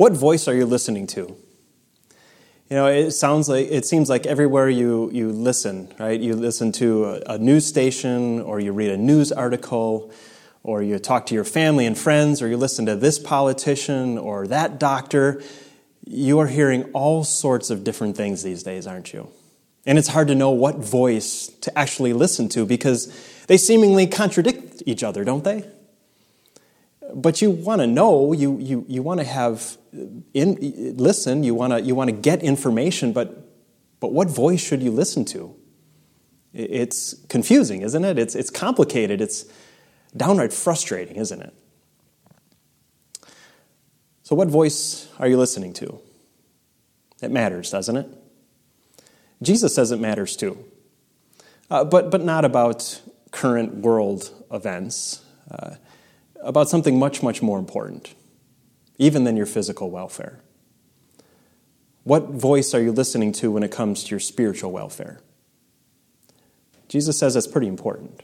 What voice are you listening to? You know, it sounds like it seems like everywhere you, you listen, right? You listen to a, a news station, or you read a news article, or you talk to your family and friends, or you listen to this politician or that doctor. You are hearing all sorts of different things these days, aren't you? And it's hard to know what voice to actually listen to because they seemingly contradict each other, don't they? But you want to know, you, you, you want to have, in, listen, you want to you want to get information, but, but what voice should you listen to? It's confusing, isn't it? It's, it's complicated. It's downright frustrating, isn't it? So, what voice are you listening to? It matters, doesn't it? Jesus says it matters too. Uh, but, but not about current world events, uh, about something much, much more important, even than your physical welfare. What voice are you listening to when it comes to your spiritual welfare? Jesus says that's pretty important.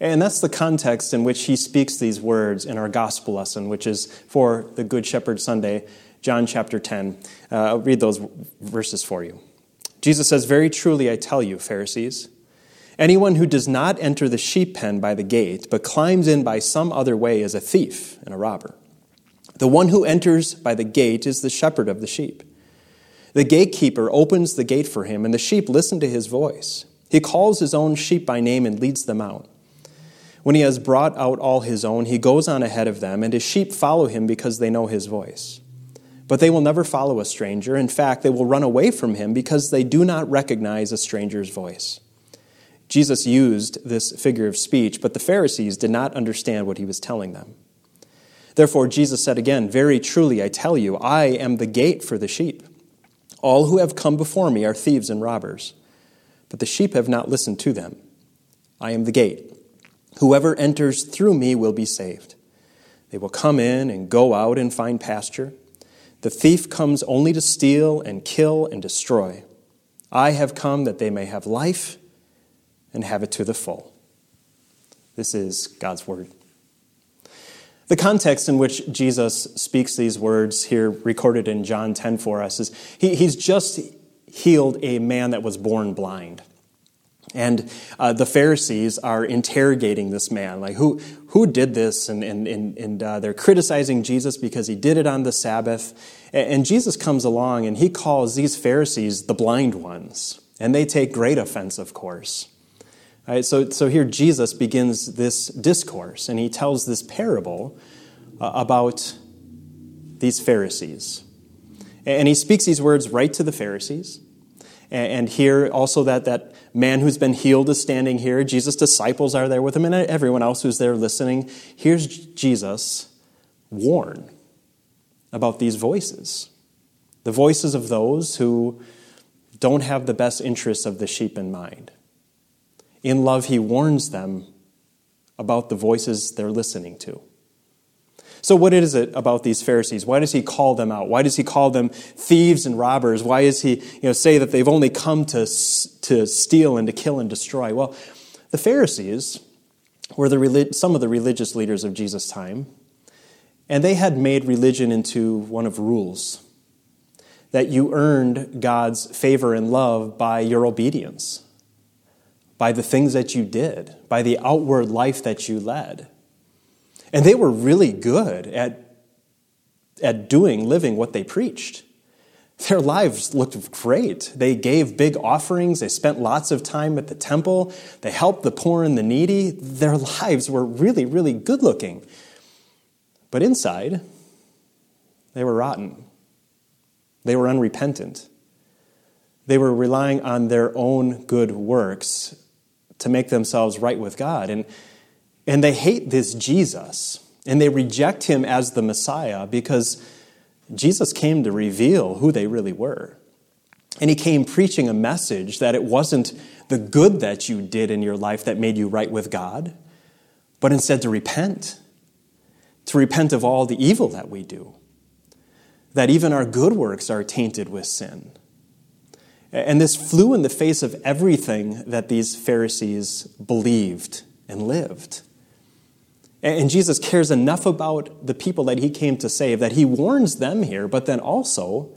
And that's the context in which he speaks these words in our gospel lesson, which is for the Good Shepherd Sunday, John chapter 10. Uh, I'll read those verses for you. Jesus says, Very truly I tell you, Pharisees, anyone who does not enter the sheep pen by the gate, but climbs in by some other way, is a thief and a robber. The one who enters by the gate is the shepherd of the sheep. The gatekeeper opens the gate for him, and the sheep listen to his voice. He calls his own sheep by name and leads them out. When he has brought out all his own, he goes on ahead of them, and his sheep follow him because they know his voice. But they will never follow a stranger. In fact, they will run away from him because they do not recognize a stranger's voice. Jesus used this figure of speech, but the Pharisees did not understand what he was telling them. Therefore, Jesus said again, Very truly, I tell you, I am the gate for the sheep. All who have come before me are thieves and robbers, but the sheep have not listened to them. I am the gate. Whoever enters through me will be saved. They will come in and go out and find pasture. The thief comes only to steal and kill and destroy. I have come that they may have life and have it to the full. This is God's word. The context in which Jesus speaks these words here, recorded in John 10 for us, is he, he's just healed a man that was born blind. And uh, the Pharisees are interrogating this man, like, who, who did this? And, and, and, and uh, they're criticizing Jesus because he did it on the Sabbath. And Jesus comes along and he calls these Pharisees the blind ones. And they take great offense, of course. Right, so, so here Jesus begins this discourse and he tells this parable uh, about these Pharisees. And he speaks these words right to the Pharisees. And here also that, that man who's been healed is standing here. Jesus' disciples are there with him, and everyone else who's there listening. Here's Jesus warn about these voices the voices of those who don't have the best interests of the sheep in mind. In love, he warns them about the voices they're listening to. So, what is it about these Pharisees? Why does he call them out? Why does he call them thieves and robbers? Why does he you know, say that they've only come to, to steal and to kill and destroy? Well, the Pharisees were the, some of the religious leaders of Jesus' time, and they had made religion into one of rules that you earned God's favor and love by your obedience, by the things that you did, by the outward life that you led. And they were really good at, at doing, living what they preached. Their lives looked great. They gave big offerings. They spent lots of time at the temple. They helped the poor and the needy. Their lives were really, really good looking. But inside, they were rotten. They were unrepentant. They were relying on their own good works to make themselves right with God. And and they hate this Jesus, and they reject him as the Messiah because Jesus came to reveal who they really were. And he came preaching a message that it wasn't the good that you did in your life that made you right with God, but instead to repent, to repent of all the evil that we do, that even our good works are tainted with sin. And this flew in the face of everything that these Pharisees believed and lived. And Jesus cares enough about the people that he came to save that he warns them here, but then also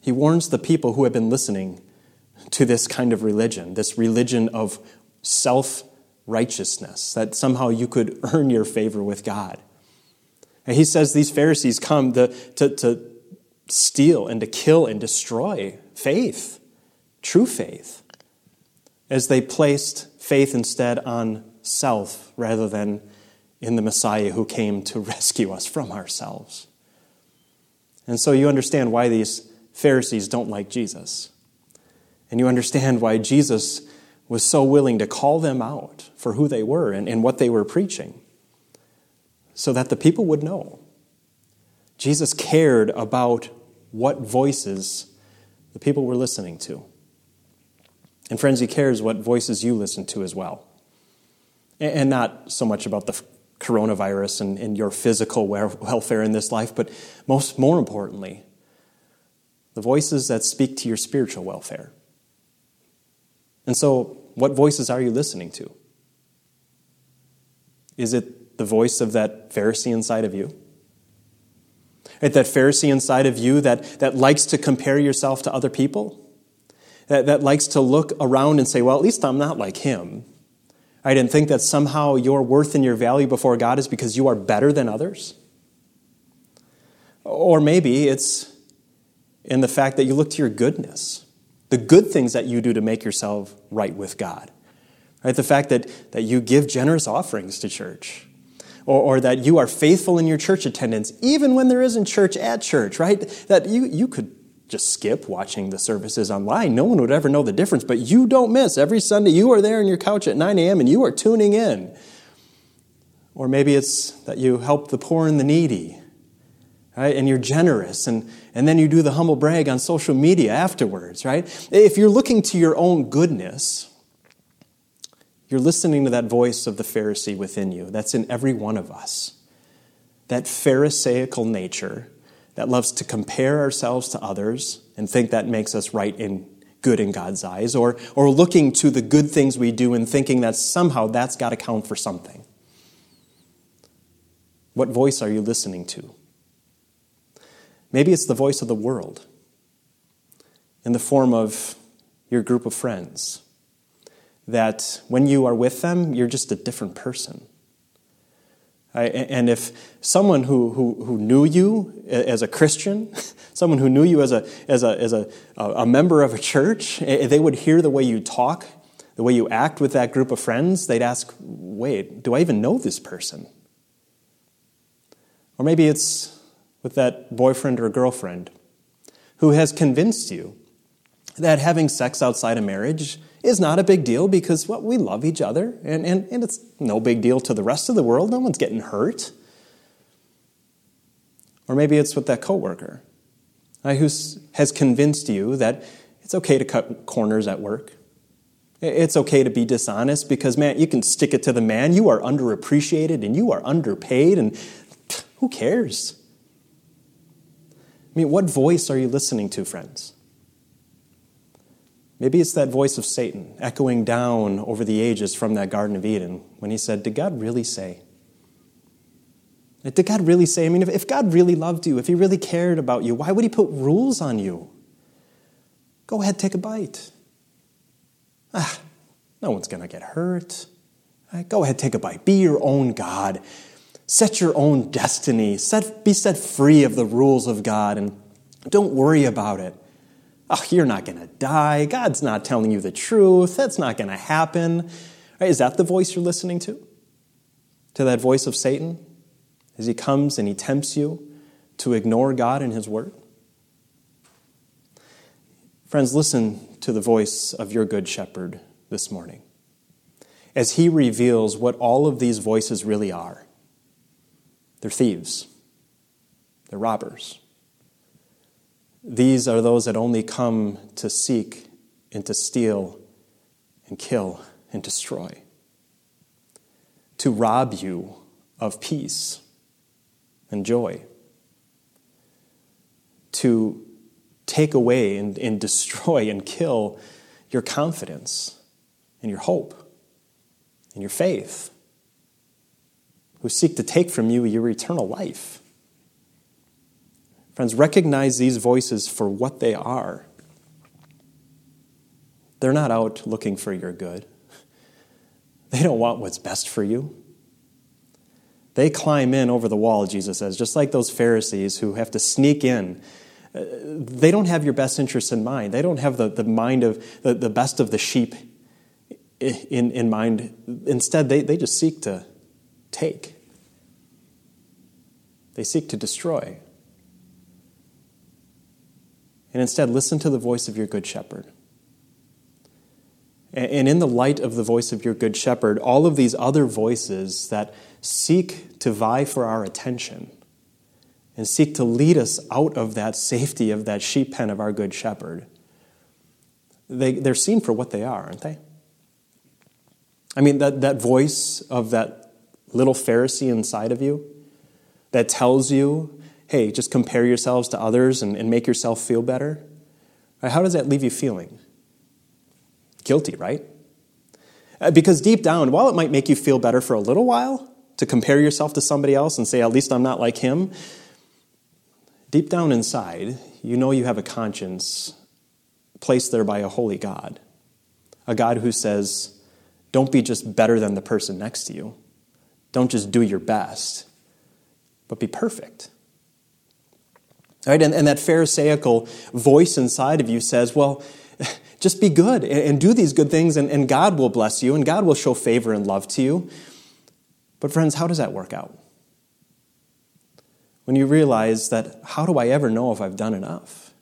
he warns the people who have been listening to this kind of religion, this religion of self righteousness, that somehow you could earn your favor with God. And he says these Pharisees come to, to, to steal and to kill and destroy faith, true faith, as they placed faith instead on self rather than in the Messiah who came to rescue us from ourselves. And so you understand why these Pharisees don't like Jesus. And you understand why Jesus was so willing to call them out for who they were and, and what they were preaching so that the people would know. Jesus cared about what voices the people were listening to. And friends, He cares what voices you listen to as well. And not so much about the coronavirus and, and your physical welfare in this life, but most more importantly, the voices that speak to your spiritual welfare. And so, what voices are you listening to? Is it the voice of that Pharisee inside of you? Right, that Pharisee inside of you that, that likes to compare yourself to other people? That, that likes to look around and say, well, at least I'm not like him. I didn't think that somehow your worth and your value before God is because you are better than others? Or maybe it's in the fact that you look to your goodness the good things that you do to make yourself right with God. Right? The fact that, that you give generous offerings to church, or, or that you are faithful in your church attendance, even when there isn't church at church, right? That you, you could just skip watching the services online. No one would ever know the difference, but you don't miss. Every Sunday, you are there on your couch at 9 a.m. and you are tuning in. Or maybe it's that you help the poor and the needy right? And you're generous, and, and then you do the humble brag on social media afterwards, right? If you're looking to your own goodness, you're listening to that voice of the Pharisee within you. That's in every one of us. That Pharisaical nature that loves to compare ourselves to others and think that makes us right in good in God's eyes, or, or looking to the good things we do and thinking that somehow that's got to count for something. What voice are you listening to? Maybe it's the voice of the world in the form of your group of friends. That when you are with them, you're just a different person. And if someone who, who, who knew you as a Christian, someone who knew you as, a, as, a, as a, a member of a church, they would hear the way you talk, the way you act with that group of friends, they'd ask, wait, do I even know this person? Or maybe it's with that boyfriend or girlfriend who has convinced you that having sex outside of marriage is not a big deal because well, we love each other and, and, and it's no big deal to the rest of the world. No one's getting hurt. Or maybe it's with that coworker uh, who has convinced you that it's okay to cut corners at work. It's okay to be dishonest because, man, you can stick it to the man. You are underappreciated and you are underpaid, and who cares? I mean, what voice are you listening to, friends? Maybe it's that voice of Satan echoing down over the ages from that Garden of Eden when he said, Did God really say? Did God really say? I mean, if God really loved you, if he really cared about you, why would he put rules on you? Go ahead, take a bite. Ah, no one's going to get hurt. Right, go ahead, take a bite. Be your own God. Set your own destiny. Set, be set free of the rules of God and don't worry about it. Oh, you're not going to die. God's not telling you the truth. That's not going to happen. Right, is that the voice you're listening to? To that voice of Satan? As he comes and he tempts you to ignore God and his word? Friends, listen to the voice of your good shepherd this morning as he reveals what all of these voices really are. They're thieves, they're robbers. These are those that only come to seek and to steal and kill and destroy, to rob you of peace and joy, to take away and, and destroy and kill your confidence and your hope and your faith. Who seek to take from you your eternal life. Friends, recognize these voices for what they are. They're not out looking for your good. They don't want what's best for you. They climb in over the wall, Jesus says, just like those Pharisees who have to sneak in. Uh, they don't have your best interests in mind. They don't have the, the mind of the, the best of the sheep in, in mind. Instead, they, they just seek to take, they seek to destroy. And instead, listen to the voice of your good shepherd. And in the light of the voice of your good shepherd, all of these other voices that seek to vie for our attention and seek to lead us out of that safety of that sheep pen of our good shepherd, they, they're seen for what they are, aren't they? I mean, that, that voice of that little Pharisee inside of you that tells you, hey, just compare yourselves to others and, and make yourself feel better. Right, how does that leave you feeling? Guilty, right? Uh, because deep down, while it might make you feel better for a little while to compare yourself to somebody else and say, at least I'm not like him, deep down inside, you know you have a conscience placed there by a holy God. A God who says, don't be just better than the person next to you. Don't just do your best, but be perfect. Right? And, and that Pharisaical voice inside of you says, well, just be good and, and do these good things, and, and God will bless you, and God will show favor and love to you. But, friends, how does that work out? When you realize that, how do I ever know if I've done enough?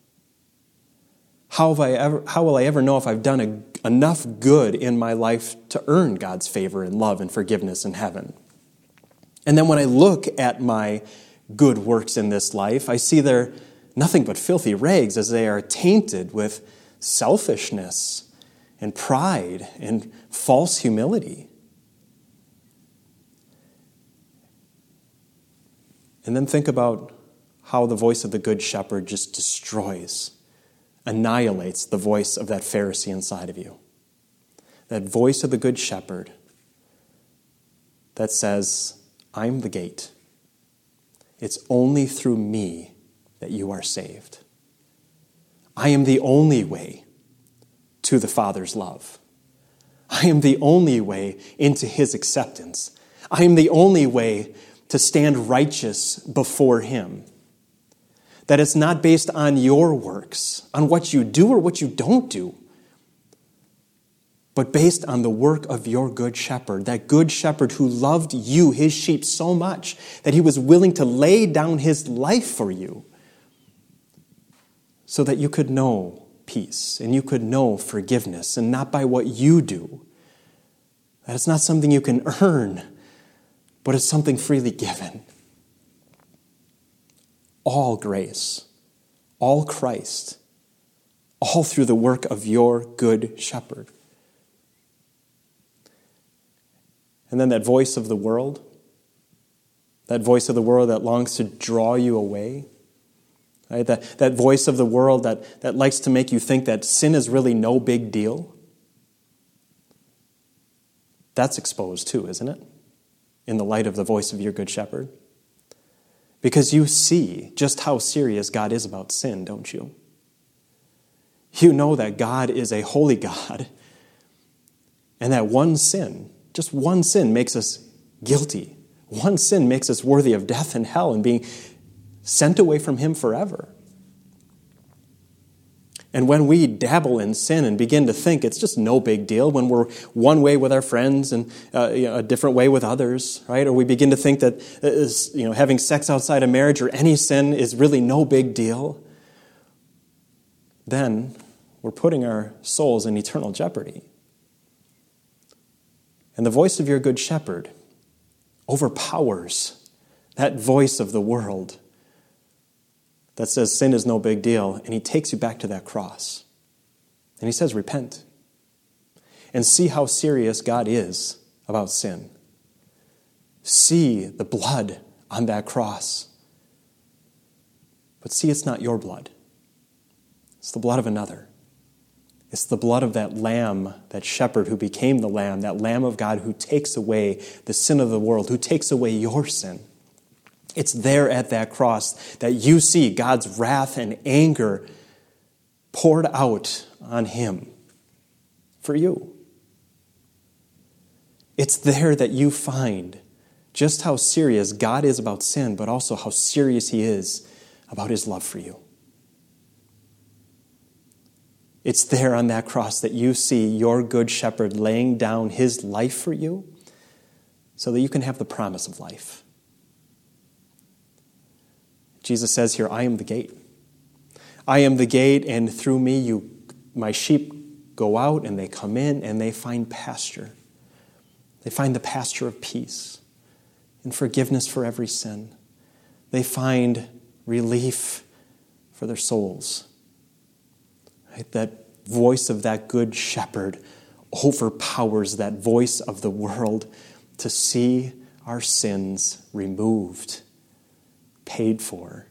How, have I ever, how will I ever know if I've done a, enough good in my life to earn God's favor and love and forgiveness in heaven? And then when I look at my good works in this life, I see they're nothing but filthy rags as they are tainted with selfishness and pride and false humility. And then think about how the voice of the Good Shepherd just destroys annihilates the voice of that Pharisee inside of you. That voice of the Good Shepherd that says, I'm the gate. It's only through me that you are saved. I am the only way to the Father's love. I am the only way into His acceptance. I am the only way to stand righteous before Him. That it's not based on your works, on what you do or what you don't do, but based on the work of your good shepherd, that good shepherd who loved you, his sheep, so much that he was willing to lay down his life for you so that you could know peace and you could know forgiveness and not by what you do. That it's not something you can earn, but it's something freely given all grace, all Christ, all through the work of your good shepherd. And then that voice of the world, that voice of the world that longs to draw you away, right? that, that voice of the world that, that likes to make you think that sin is really no big deal. That's exposed too, isn't it? In the light of the voice of your good shepherd. Because you see just how serious God is about sin, don't you? You know that God is a holy God, and that one sin, just one sin, makes us guilty. One sin makes us worthy of death and hell and being sent away from Him forever. And when we dabble in sin and begin to think it's just no big deal, when we're one way with our friends and uh, you know, a different way with others, right? Or we begin to think that uh, you know, having sex outside of marriage or any sin is really no big deal, then we're putting our souls in eternal jeopardy. And the voice of your good shepherd overpowers that voice of the world that says sin is no big deal, and he takes you back to that cross. And he says, Repent. And see how serious God is about sin. See the blood on that cross. But see, it's not your blood, it's the blood of another. It's the blood of that lamb, that shepherd who became the lamb, that lamb of God who takes away the sin of the world, who takes away your sin. It's there at that cross that you see God's wrath and anger poured out on him for you. It's there that you find just how serious God is about sin, but also how serious He is about His love for you. It's there on that cross that you see your good shepherd laying down his life for you so that you can have the promise of life. Jesus says here, I am the gate. I am the gate, and through me, you, my sheep go out and they come in and they find pasture. They find the pasture of peace and forgiveness for every sin. They find relief for their souls. Right? That voice of that good shepherd overpowers that voice of the world to see our sins removed, paid for.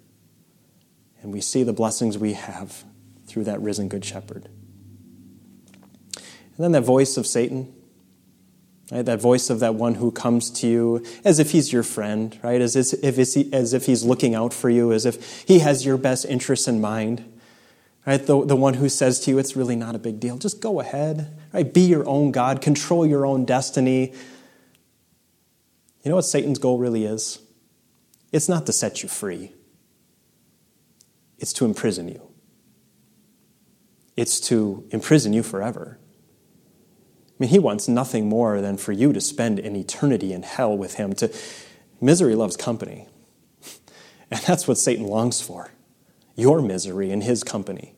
And we see the blessings we have through that risen good shepherd. And then that voice of Satan, right? that voice of that one who comes to you as if he's your friend, right? As if, as if he's looking out for you, as if he has your best interests in mind. Right? The, the one who says to you, it's really not a big deal. Just go ahead. Right? Be your own God. Control your own destiny. You know what Satan's goal really is? It's not to set you free, it's to imprison you. It's to imprison you forever. I mean, he wants nothing more than for you to spend an eternity in hell with him. To, misery loves company. And that's what Satan longs for your misery in his company.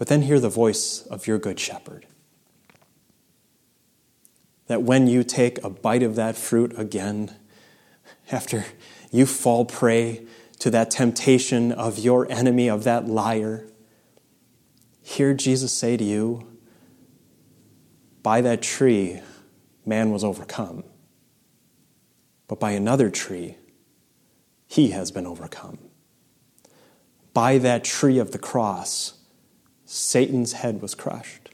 But then hear the voice of your good shepherd. That when you take a bite of that fruit again, after you fall prey to that temptation of your enemy, of that liar, hear Jesus say to you, By that tree, man was overcome, but by another tree, he has been overcome by that tree of the cross, Satan's head was crushed.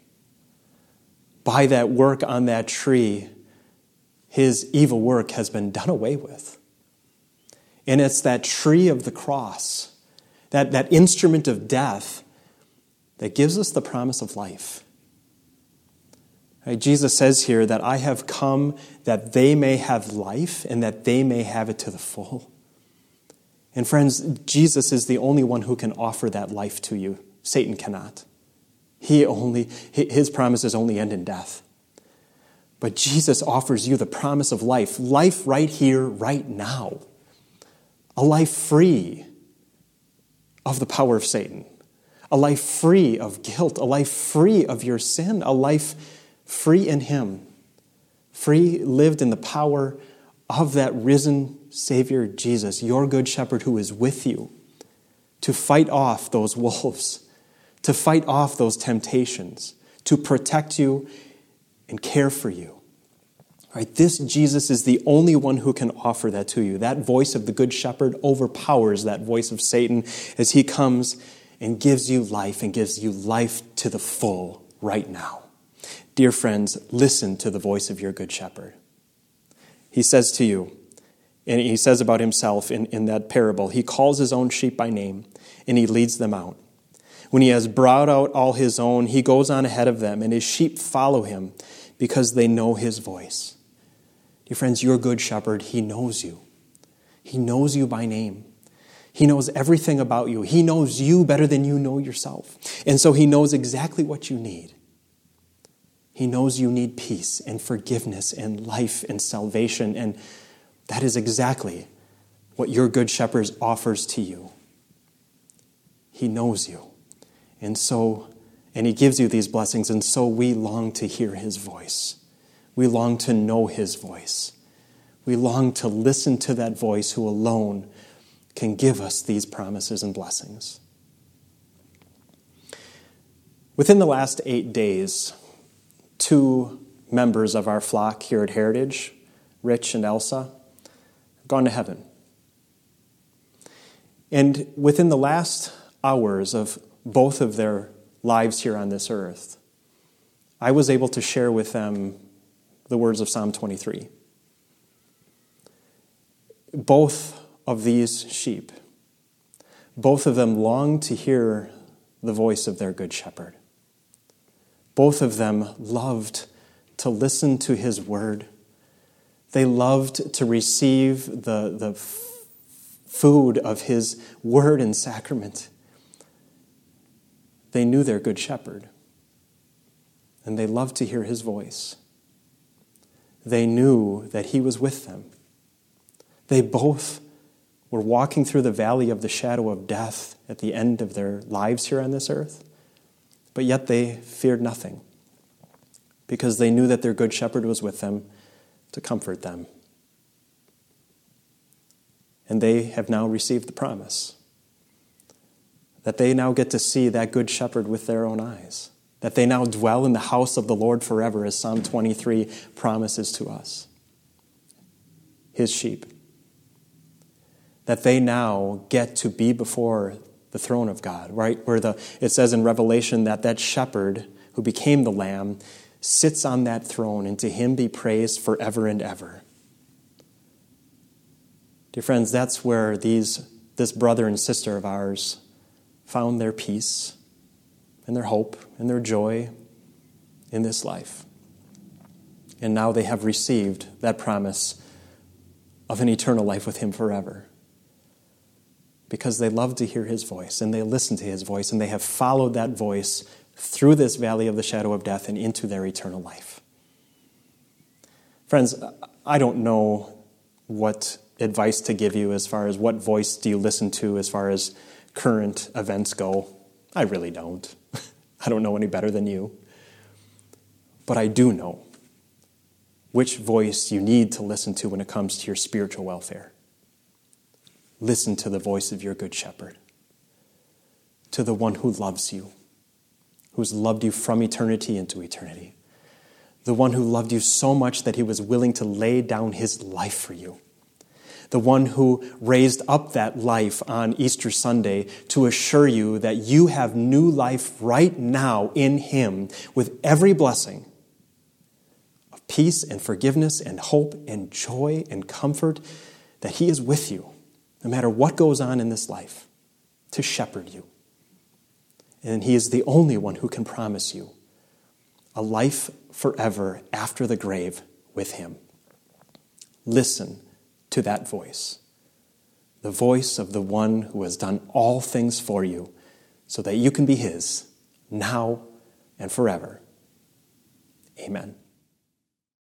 By that work on that tree, his evil work has been done away with. And it's that tree of the cross, that, that instrument of death, that gives us the promise of life. Right? Jesus says here that I have come that they may have life and that they may have it to the full. And friends, Jesus is the only one who can offer that life to you. Satan cannot. He only his promises only end in death. But Jesus offers you the promise of life, life right here, right now. A life free of the power of Satan. A life free of guilt, a life free of your sin, a life free in him. Free lived in the power of that risen Savior Jesus, your good shepherd who is with you to fight off those wolves, to fight off those temptations, to protect you and care for you. Right? This Jesus is the only one who can offer that to you. That voice of the Good Shepherd overpowers that voice of Satan as he comes and gives you life and gives you life to the full right now. Dear friends, listen to the voice of your Good Shepherd. He says to you, and he says about himself in, in that parable, he calls his own sheep by name and he leads them out. When he has brought out all his own, he goes on ahead of them, and his sheep follow him because they know his voice. Dear friends, your good shepherd, he knows you. He knows you by name. He knows everything about you. He knows you better than you know yourself. And so he knows exactly what you need. He knows you need peace and forgiveness and life and salvation and that is exactly what your good shepherd offers to you. He knows you. And so, and he gives you these blessings, and so we long to hear his voice. We long to know his voice. We long to listen to that voice who alone can give us these promises and blessings. Within the last eight days, two members of our flock here at Heritage, Rich and Elsa, gone to heaven. And within the last hours of both of their lives here on this earth, I was able to share with them the words of Psalm 23. Both of these sheep, both of them long to hear the voice of their good shepherd. Both of them loved to listen to his word. They loved to receive the, the food of his word and sacrament. They knew their good shepherd, and they loved to hear his voice. They knew that he was with them. They both were walking through the valley of the shadow of death at the end of their lives here on this earth, but yet they feared nothing because they knew that their good shepherd was with them to comfort them. And they have now received the promise that they now get to see that good shepherd with their own eyes, that they now dwell in the house of the Lord forever, as Psalm 23 promises to us. His sheep. That they now get to be before the throne of God, right? Where the, it says in Revelation that that shepherd who became the lamb sits on that throne, and to him be praised forever and ever. Dear friends, that's where these, this brother and sister of ours found their peace and their hope and their joy in this life. And now they have received that promise of an eternal life with Him forever. Because they love to hear His voice and they listen to His voice and they have followed that voice through this valley of the shadow of death and into their eternal life. Friends, I don't know what advice to give you as far as what voice do you listen to as far as current events go. I really don't. I don't know any better than you. But I do know which voice you need to listen to when it comes to your spiritual welfare. Listen to the voice of your good shepherd, to the one who loves you who's loved you from eternity into eternity. The one who loved you so much that he was willing to lay down his life for you. The one who raised up that life on Easter Sunday to assure you that you have new life right now in him with every blessing of peace and forgiveness and hope and joy and comfort that he is with you no matter what goes on in this life to shepherd you. And He is the only one who can promise you a life forever after the grave with Him. Listen to that voice, the voice of the one who has done all things for you so that you can be His now and forever. Amen.